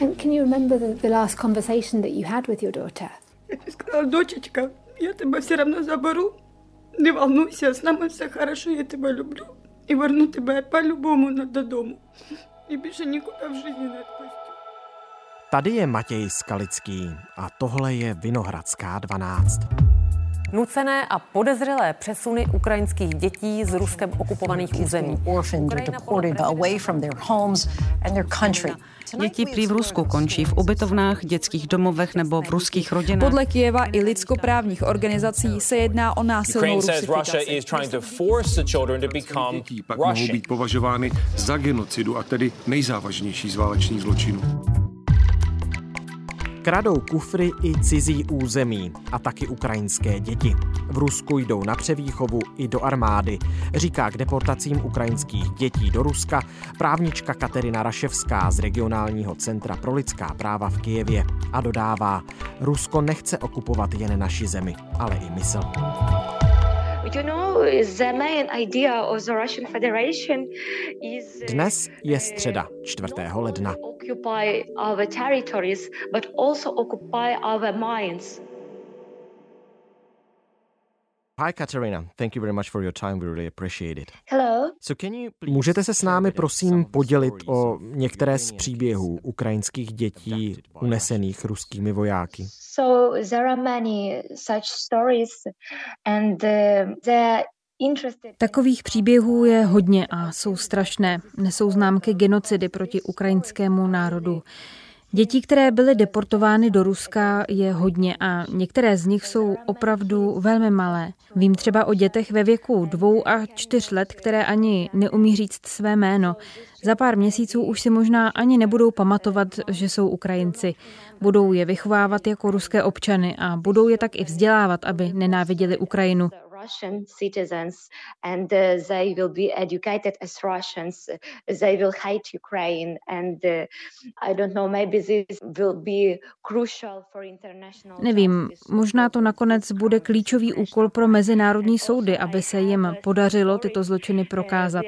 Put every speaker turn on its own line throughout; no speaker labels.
And can you remember the, the last conversation that you had with your daughter?
Я тебе сказала, дочечка, я тебя все равно заберу. Не волнуйся, с нами все хорошо, я тебя люблю. И верну тебя по-любому додому. И больше никуда в жизни не отпустю.
Tady je Matěj Skalický a tohle je Vinohradská 12.
Nucené a podezřelé přesuny ukrajinských dětí z Ruskem okupovaných území.
Děti prý v Rusku končí v ubytovnách, dětských domovech nebo v ruských rodinách.
Podle Kieva i lidskoprávních organizací se jedná o násilnou rusifikaci.
Dětí pak mohou být považovány za genocidu a tedy nejzávažnější z válečných zločinů.
Kradou kufry i cizí území a taky ukrajinské děti. V Rusku jdou na převýchovu i do armády, říká k deportacím ukrajinských dětí do Ruska právnička Katerina Raševská z regionálního centra pro lidská práva v Kijevě a dodává, Rusko nechce okupovat jen naši zemi, ale i mysl. Dnes je středa 4. ledna. Hi Katerina, thank you very much for your time. We really appreciate it.
Hello.
So can you Můžete se s námi prosím podělit o některé z příběhů ukrajinských dětí unesených ruskými vojáky?
So there are many such stories and uh, they're
Takových příběhů je hodně a jsou strašné. Nesou známky genocidy proti ukrajinskému národu. Dětí, které byly deportovány do Ruska, je hodně a některé z nich jsou opravdu velmi malé. Vím třeba o dětech ve věku dvou a čtyř let, které ani neumí říct své jméno. Za pár měsíců už si možná ani nebudou pamatovat, že jsou Ukrajinci. Budou je vychovávat jako ruské občany a budou je tak i vzdělávat, aby nenáviděli Ukrajinu.
Russian citizens and uh, they will be educated as Russians. They will hate Ukraine and uh, I don't know, maybe this will be crucial for international
Nevím, možná to nakonec bude klíčový úkol pro mezinárodní soudy, aby se jim podařilo tyto zločiny prokázat.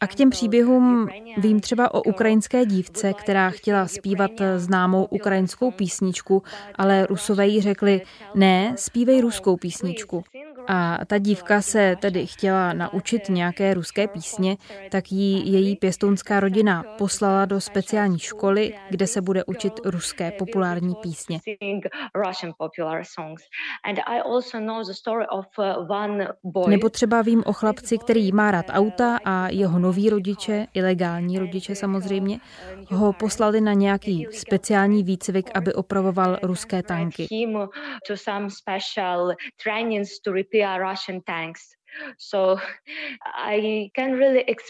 A k těm příběhům vím třeba o ukrajinské dívce, která chtěla zpívat známou ukrajinskou písničku, ale rusové jí řekli, ne, zpívej ruskou písničku. A ta dívka se tedy chtěla naučit nějaké ruské písně, tak jí její pěstounská rodina poslala do speciální školy, kde se bude učit ruské populární písně. Nebo třeba vím o chlapci, který má rád auta a jeho noví rodiče, ilegální rodiče samozřejmě, ho poslali na nějaký speciální výcvik, aby opravoval ruské tanky.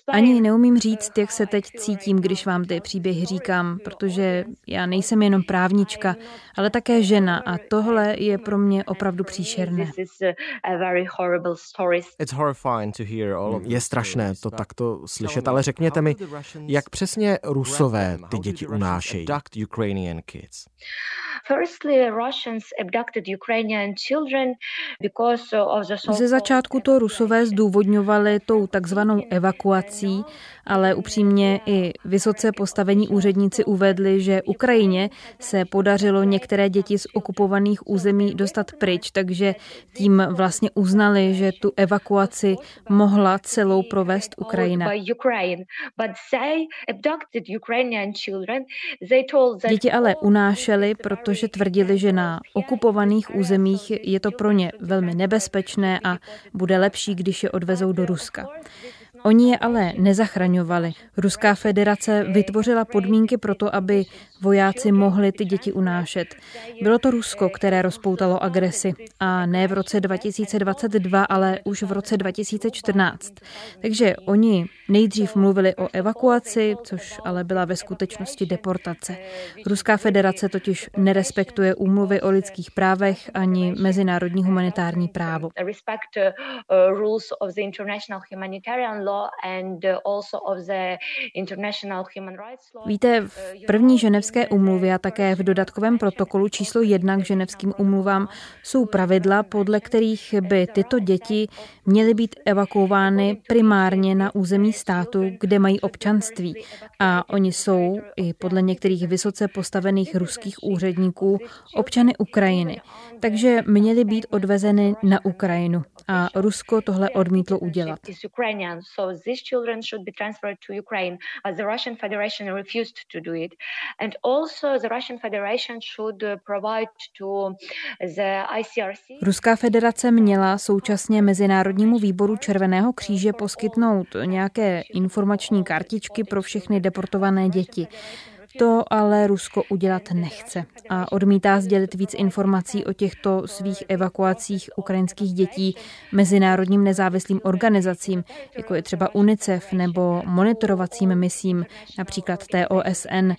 Ani neumím říct, jak se teď cítím, když vám ty příběhy říkám, protože já nejsem jenom právnička, ale také žena a tohle je pro mě opravdu příšerné.
Je strašné to takto slyšet, ale řekněte mi, jak přesně rusové ty děti unášejí.
Ze začátku to Rusové zdůvodňovali tou takzvanou evakuací, ale upřímně i vysoce postavení úředníci uvedli, že Ukrajině se podařilo některé děti z okupovaných území dostat pryč, takže tím vlastně uznali, že tu evakuaci mohla celou provést Ukrajina. Děti ale unášely, protože tvrdili, že na okupovaných územích je to pro ně velmi nebezpečné a bude lepší, když je odvezou do Ruska. Oni je ale nezachraňovali. Ruská federace vytvořila podmínky pro to, aby vojáci mohli ty děti unášet. Bylo to Rusko, které rozpoutalo agresi. A ne v roce 2022, ale už v roce 2014. Takže oni nejdřív mluvili o evakuaci, což ale byla ve skutečnosti deportace. Ruská federace totiž nerespektuje úmluvy o lidských právech ani mezinárodní humanitární právo. Víte, v první ženevské ženevské umluvy a také v dodatkovém protokolu číslo jedna k ženevským umluvám jsou pravidla, podle kterých by tyto děti měly být evakuovány primárně na území státu, kde mají občanství. A oni jsou, i podle některých vysoce postavených ruských úředníků, občany Ukrajiny. Takže měly být odvezeny na Ukrajinu. A Rusko tohle odmítlo udělat. Ruská federace měla současně Mezinárodnímu výboru Červeného kříže poskytnout nějaké informační kartičky pro všechny deportované děti. To ale Rusko udělat nechce a odmítá sdělit víc informací o těchto svých evakuacích ukrajinských dětí mezinárodním nezávislým organizacím, jako je třeba UNICEF nebo monitorovacím misím, například TOSN.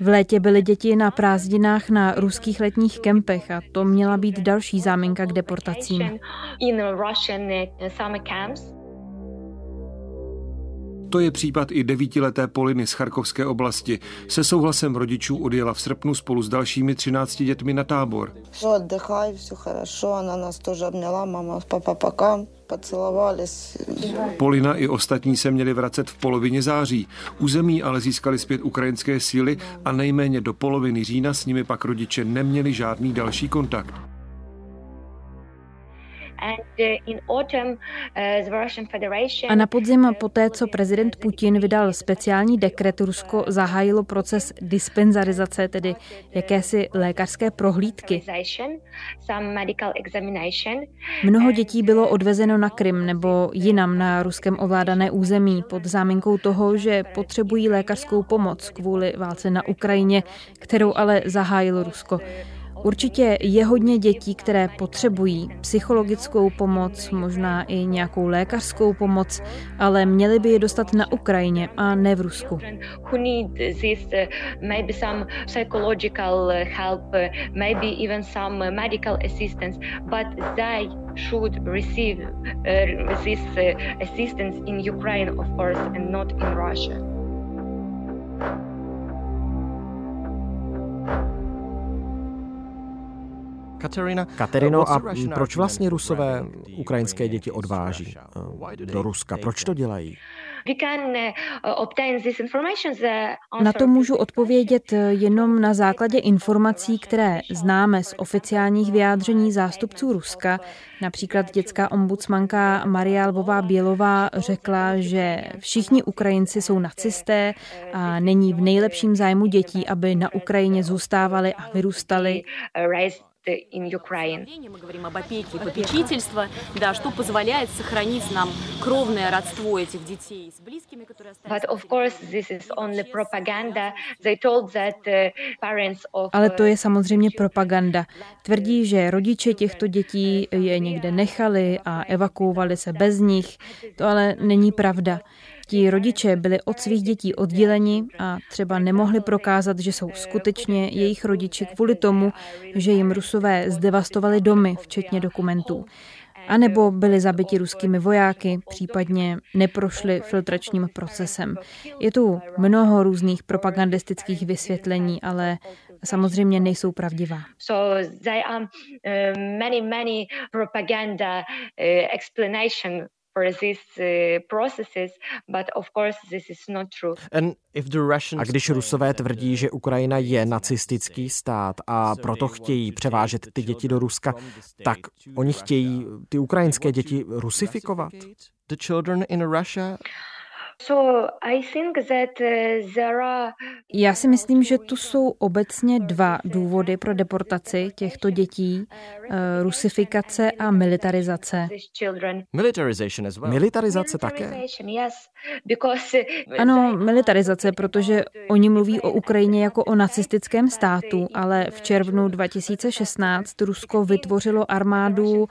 V létě byly děti na prázdninách na ruských letních kempech a to měla být další záminka k deportacím.
To je případ i devítileté Poliny z Charkovské oblasti. Se souhlasem rodičů odjela v srpnu spolu s dalšími 13 dětmi na tábor. Polina i ostatní se měli vracet v polovině září. Území ale získali zpět ukrajinské síly a nejméně do poloviny října s nimi pak rodiče neměli žádný další kontakt.
Uh, a na podzim poté, co prezident Putin vydal speciální dekret, Rusko zahájilo proces dispenzarizace, tedy jakési lékařské prohlídky. Mnoho dětí bylo odvezeno na Krym nebo jinam na ruskem ovládané území pod záminkou toho, že potřebují lékařskou pomoc kvůli válce na Ukrajině, kterou ale zahájilo Rusko. Určitě je hodně dětí, které potřebují psychologickou pomoc, možná i nějakou lékařskou pomoc, ale měly by je dostat na Ukrajině a ne v Rusku. receive uh, uh, in Russia.
Katerino, a proč vlastně Rusové ukrajinské děti odváží eh, do Ruska? Proč to dělají?
Na to můžu odpovědět eh, jenom na základě informací, které známe z oficiálních vyjádření zástupců Ruska. Například dětská ombudsmanka Maria Lvová Bělová řekla, že všichni Ukrajinci jsou nacisté a není v nejlepším zájmu dětí, aby na Ukrajině zůstávali a vyrůstali in Ukraine. Мы говорим об опеке и попечительстве, да, что позволяет сохранить нам кровное родство этих детей с близкими, которые But of course this is only propaganda. They told that uh, parents of Ale to je samozřejmě propaganda. Tvrdí, že rodiče těchto dětí je někde nechali a evakuovali se bez nich. To ale není pravda. Ti rodiče byli od svých dětí odděleni a třeba nemohli prokázat, že jsou skutečně jejich rodiči kvůli tomu, že jim Rusové zdevastovali domy, včetně dokumentů. A nebo byli zabiti ruskými vojáky, případně neprošli filtračním procesem. Je tu mnoho různých propagandistických vysvětlení, ale samozřejmě nejsou pravdivá. So for these uh, processes, but of course this is not true.
A když Rusové tvrdí, že Ukrajina je nacistický stát a proto chtějí převážet ty děti do Ruska, tak oni chtějí ty ukrajinské děti rusifikovat? The children in Russia
Uh, Já si myslím, že tu jsou obecně dva důvody pro deportaci těchto dětí. Uh, rusifikace a militarizace.
Militarizace také?
Ano, militarizace, protože oni mluví o Ukrajině jako o nacistickém státu, ale v červnu 2016 Rusko vytvořilo armádu uh,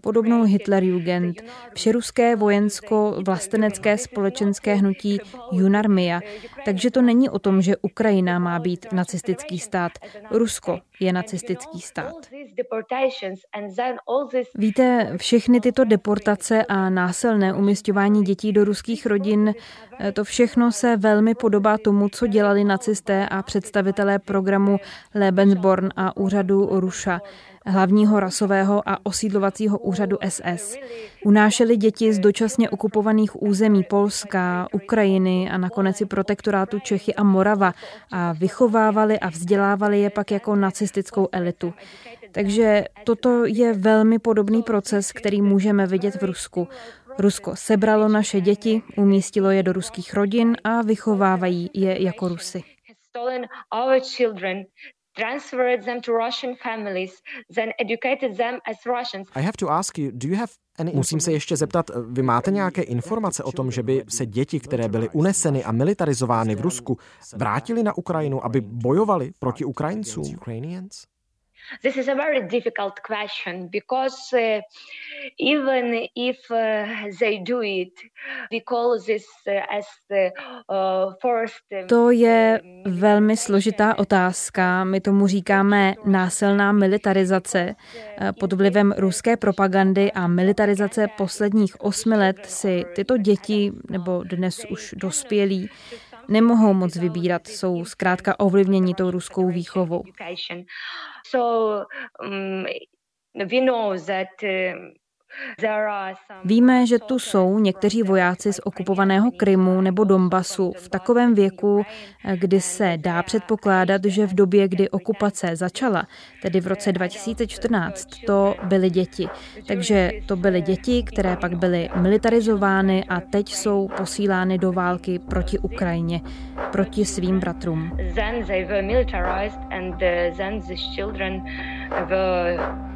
podobnou Hitlerjugend, všeruské vojensko-vlastenecké společenství společenské hnutí Junarmia. Takže to není o tom, že Ukrajina má být nacistický stát. Rusko
je nacistický stát. Víte, všechny tyto deportace a násilné umistování dětí do ruských rodin, to všechno se velmi podobá tomu, co dělali nacisté a představitelé programu Lebensborn a úřadu Ruša hlavního rasového a osídlovacího úřadu SS. Unášeli děti z dočasně okupovaných území Polska, Ukrajiny a nakonec i protektorátu Čechy a Morava. A vychovávali a vzdělávali je pak jako nacistickou elitu. Takže toto je velmi podobný proces, který můžeme vidět v Rusku. Rusko sebralo naše děti, umístilo je do ruských rodin a vychovávají je jako Rusy transferred them to Russian families, then educated them as Russians. I have to ask you, do you have
Musím se ještě zeptat, vy máte nějaké informace o tom, že by se děti, které byly uneseny a militarizovány v Rusku, vrátily na Ukrajinu, aby bojovali proti Ukrajincům?
This is a very difficult question because uh, even if uh, they do it, we call this uh, as the uh, first. Um,
to je velmi složitá otázka. My tomu říkáme násilná militarizace. Uh, pod vlivem ruské propagandy a militarizace posledních osmi let si tyto děti, nebo dnes už dospělí, nemohou moc vybírat, jsou zkrátka ovlivněni tou ruskou výchovou. Víme, že tu jsou někteří vojáci z okupovaného Krymu nebo Donbasu v takovém věku, kdy se dá předpokládat, že v době, kdy okupace začala, tedy v roce 2014, to byly děti. Takže to byly děti, které pak byly militarizovány a teď jsou posílány do války proti Ukrajině, proti svým bratrům.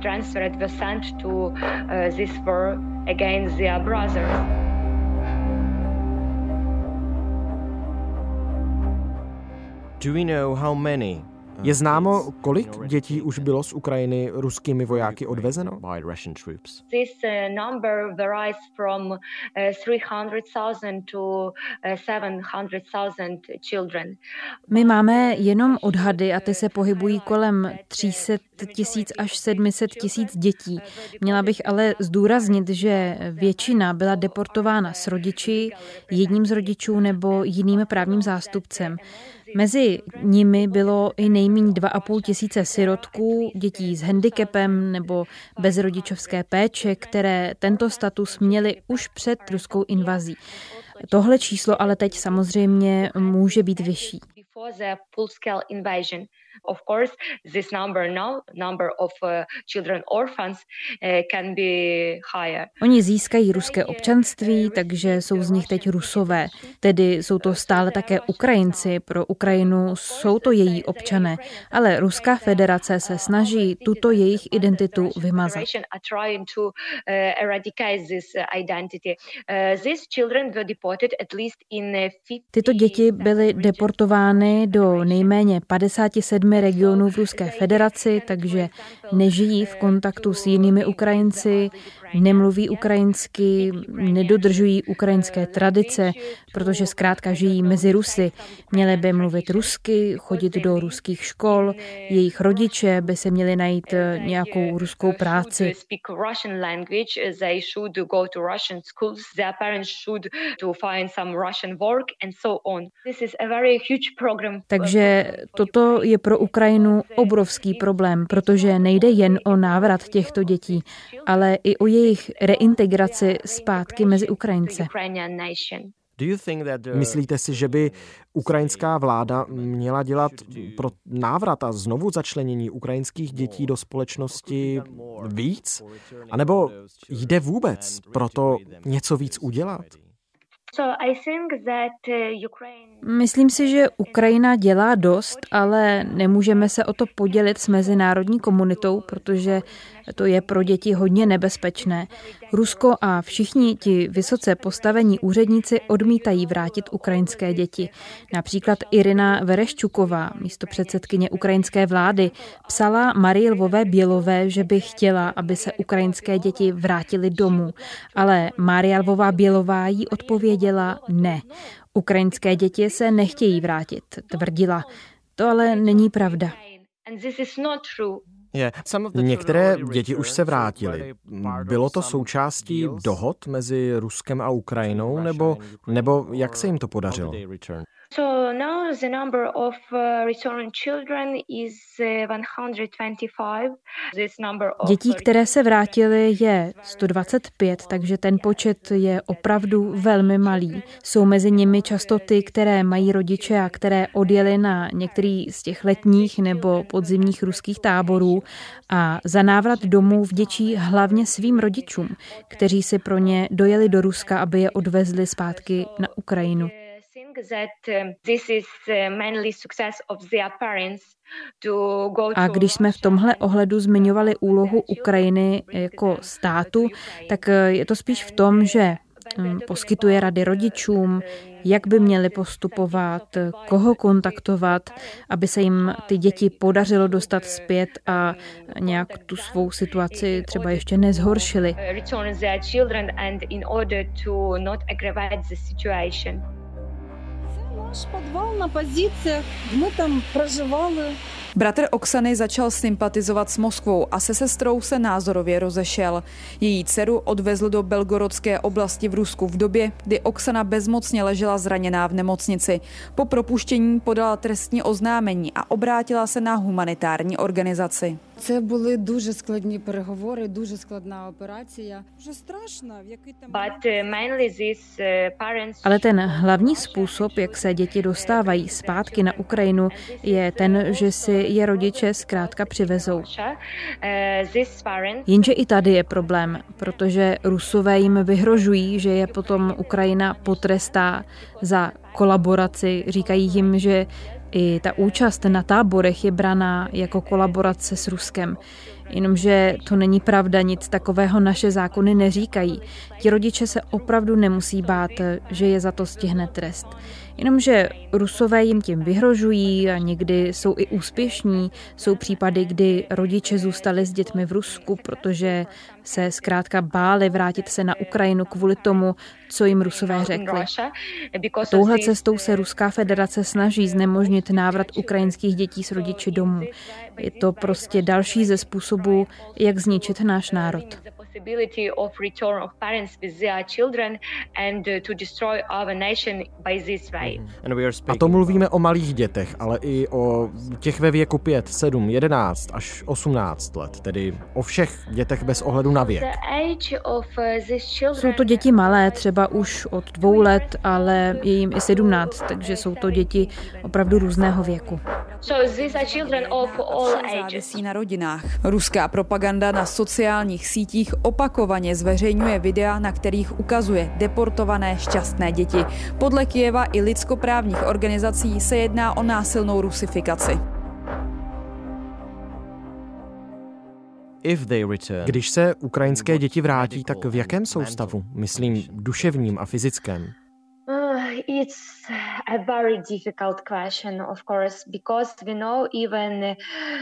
Transferred, were sent to uh, this war against their brothers.
Do we know how many je známo, kolik dětí už bylo z Ukrajiny ruskými vojáky odvezeno? This uh, number varies from 300,000 uh, to 700,000 uh, children. My máme jenom odhady a ty se pohybují kolem 300 tisíc až 700 tisíc dětí. Měla bych ale zdůraznit, že většina byla deportována s rodiči, jedním z rodičů nebo jiným právním zástupcem. Mezi nimi bylo i nejméně 2,5 tisíce sirotků, dětí s handicapem nebo bez rodičovské péče, které tento status měly už před ruskou invazí. Tohle číslo ale teď samozřejmě může být vyšší. Of course, this number now, number of uh, children orphans uh, can be higher. Oni získají ruské občanství, takže jsou z nich teď rusové. Tedy jsou to stále také Ukrajinci. Pro Ukrajinu jsou to její občané, ale Ruská federace se snaží tuto jejich identitu vymazat. Tyto děti byly deportovány do nejméně 57 regionů v Ruské federaci, takže nežijí v kontaktu s jinými Ukrajinci, nemluví ukrajinsky, nedodržují ukrajinské tradice, protože zkrátka žijí mezi Rusy. Měly by mluvit rusky, chodit do ruských škol, jejich rodiče by se měli najít eh, nějakou ruskou práci. Takže toto je pro Ukrajinu obrovský problém, protože nejde jen o návrat těchto dětí, ale i o jejich reintegraci zpátky mezi Ukrajince. Myslíte si, že by ukrajinská vláda měla dělat pro návrat a znovu začlenění ukrajinských dětí do společnosti víc? A nebo jde vůbec pro to něco víc udělat?
Uh, Myslím si, že Ukrajina dělá dost, ale nemůžeme se o to podělit s mezinárodní komunitou, protože to je pro děti hodně nebezpečné. Rusko a všichni ti vysoce postavení úředníci odmítají vrátit ukrajinské děti. Například Irina Vereščuková, místo předsedkyně ukrajinské vlády, psala Marii Lvové Bělové, že by chtěla, aby se ukrajinské děti vrátily domů. Ale Maria Lvová Bělová jí odpověděla ne. Ukrajinské děti se nechtějí vrátit, tvrdila. To ale není pravda.
Některé děti už se vrátily. Bylo to součástí dohod mezi Ruskem a Ukrajinou, nebo, nebo jak se jim to podařilo? So now the number of uh, returned children is 125. Uh, This number of
Dětí, které se vrátily, je 125, takže ten počet je opravdu velmi malý. Jsou mezi nimi často ty, které mají rodiče a které odjeli na některý z těch letních nebo podzimních ruských táborů a za návrat domů vděčí hlavně svým rodičům, kteří si pro ně dojeli do Ruska, aby je odvezli zpátky na Ukrajinu that um, this is uh, mainly success of their parents a když jsme v tomhle ohledu zmiňovali úlohu Ukrajiny jako státu, tak uh, je to spíš v tom, že um, poskytuje rady rodičům, jak by měli postupovat, koho kontaktovat, aby se jim ty děti podařilo dostat zpět a nějak tu svou situaci třeba ještě nezhoršili.
Náš na pozicích, my tam. Bratr Oksany začal sympatizovat s Moskvou a se sestrou se názorově rozešel. Její dceru odvezl do Belgorodské oblasti v Rusku v době, kdy Oksana bezmocně ležela zraněná v nemocnici. Po propuštění podala trestní oznámení a obrátila se na humanitární organizaci.
Це були дуже складні переговори, дуже складна операція. Вже страшно, в який там
But uh, mainly these uh, parents... Ale ten hlavní způsob, jak se děti dostávají zpátky na Ukrajinu, je ten, že si je rodiče zkrátka přivezou. Jenže i tady je problém, protože Rusové jim vyhrožují, že je potom Ukrajina potrestá za kolaboraci. Říkají jim, že i ta účast na táborech je braná jako kolaborace s Ruskem. Jenomže to není pravda, nic takového naše zákony neříkají. Ti rodiče se opravdu nemusí bát, že je za to stihne trest. Jenomže Rusové jim tím vyhrožují a někdy jsou i úspěšní. Jsou případy, kdy rodiče zůstali s dětmi v Rusku, protože se zkrátka báli vrátit se na Ukrajinu kvůli tomu, co jim Rusové řekli. Touhle cestou se Ruská federace snaží znemožnit návrat ukrajinských dětí s rodiči domů. Je to prostě další ze způsobů, jak zničit náš národ.
Mhm. A to mluvíme o malých dětech, ale i o těch ve věku 5, 7, 11 až 18 let, tedy o všech dětech bez ohledu na věk. Uh,
jsou to děti malé, třeba už od dvou let, ale je jim i 17, takže jsou to děti opravdu různého věku.
Závisí na rodinách. Ruská propaganda na sociálních sítích opakovaně zveřejňuje videa, na kterých ukazuje deportované šťastné děti. Podle Kijeva i lidskoprávních organizací se jedná o násilnou rusifikaci.
Když se ukrajinské děti vrátí, tak v jakém jsou stavu? Myslím duševním a fyzickém.
It's a very difficult question, of course, because we know even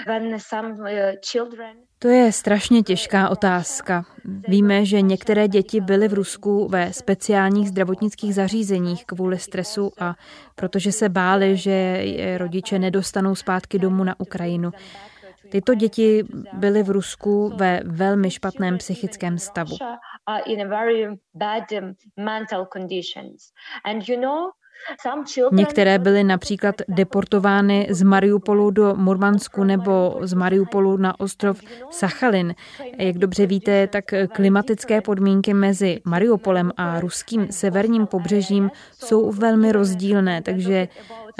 when some uh, children to je strašně těžká otázka. Víme, že některé děti byly v Rusku ve speciálních zdravotnických zařízeních kvůli stresu a protože se báli, že je rodiče nedostanou zpátky domů na Ukrajinu. Tyto děti byly v Rusku ve velmi špatném psychickém stavu. Některé byly například deportovány z Mariupolu do Murmansku nebo z Mariupolu na ostrov Sachalin. Jak dobře víte, tak klimatické podmínky mezi Mariupolem a ruským severním pobřežím jsou velmi rozdílné, takže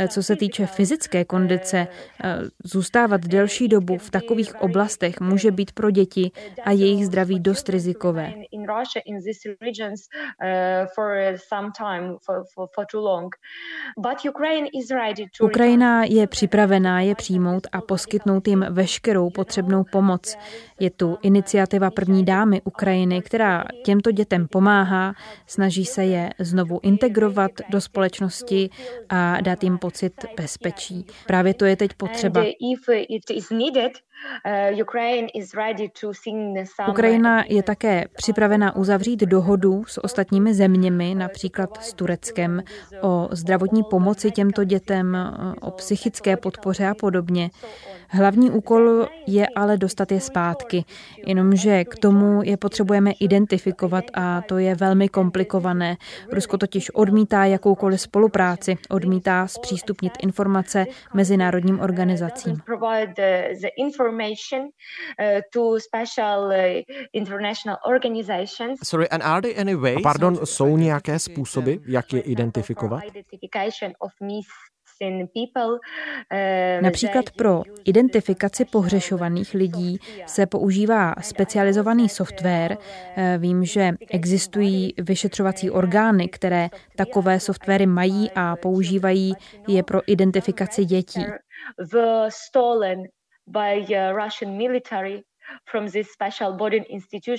co se týče fyzické kondice, eh, zůstávat delší dobu v takových oblastech může být pro děti a jejich zdraví dost rizikové. Ukrajina je připravená je přijmout a poskytnout jim veškerou potřebnou pomoc. Je tu iniciativa první dámy Ukrajiny, která těmto dětem pomáhá, snaží se je znovu integrovat do společnosti a dát jim pocit bezpečí. Právě to je teď potřeba. Ukrajina je také připravena uzavřít dohodu s ostatními zeměmi, například s Tureckem, o zdravotní pomoci těmto dětem, o psychické podpoře a podobně. Hlavní úkol je ale dostat je zpátky, jenomže k tomu je potřebujeme identifikovat a to je velmi komplikované. Rusko totiž odmítá jakoukoliv spolupráci, odmítá zpřístupnit informace mezinárodním organizacím.
Sorry, and are there any ways? Pardon, jsou nějaké způsoby, jak je identifikovat?
Eh, Například pro identifikaci pohřešovaných lidí se používá specializovaný software. Eh, vím, že existují vyšetřovací orgány, které takové softwary mají a používají je pro identifikaci dětí.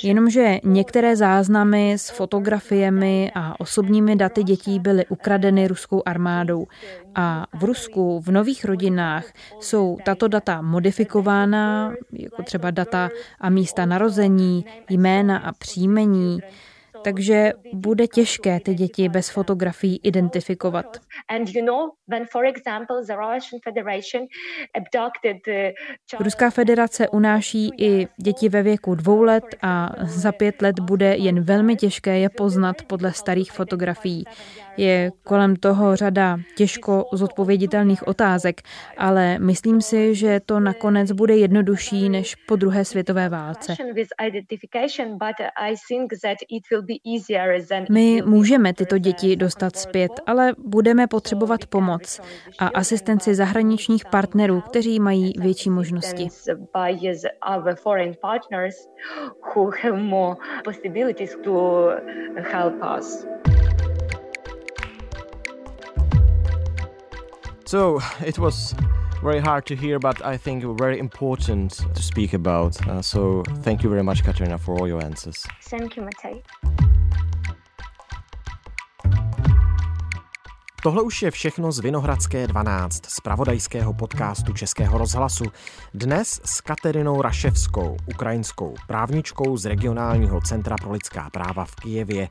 Jenomže některé záznamy s fotografiemi a osobními daty dětí byly ukradeny ruskou armádou. A v Rusku v nových rodinách jsou tato data modifikována, jako třeba data a místa narození, jména a příjmení takže bude těžké ty děti bez fotografií identifikovat. Ruská federace unáší i děti ve věku dvou let a za pět let bude jen velmi těžké je poznat podle starých fotografií. Je kolem toho řada těžko zodpověditelných otázek, ale myslím si, že to nakonec bude jednodušší než po druhé světové válce. My můžeme tyto děti dostat zpět, ale budeme potřebovat pomoc a asistenci zahraničních partnerů, kteří mají větší možnosti.
So it was very hard to hear, but I think very important to speak about. Uh, so thank you very much, Katerina, for all your answers.
Thank you, Matej.
Tohle už je všechno z Vinohradské 12, z pravodajského podcastu Českého rozhlasu. Dnes s Katerinou Raševskou, ukrajinskou právničkou z regionálního centra pro lidská práva v Kijevě.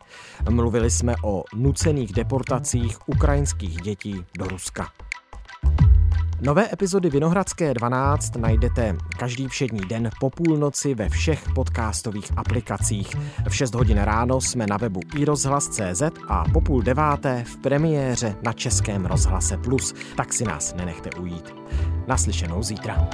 Mluvili jsme o nucených deportacích ukrajinských dětí do Ruska. Nové epizody Vinohradské 12 najdete každý všední den po půlnoci ve všech podcastových aplikacích. V 6 hodin ráno jsme na webu iRozhlas.cz a po půl deváté v premiéře na Českém rozhlase Plus. Tak si nás nenechte ujít. Naslyšenou zítra.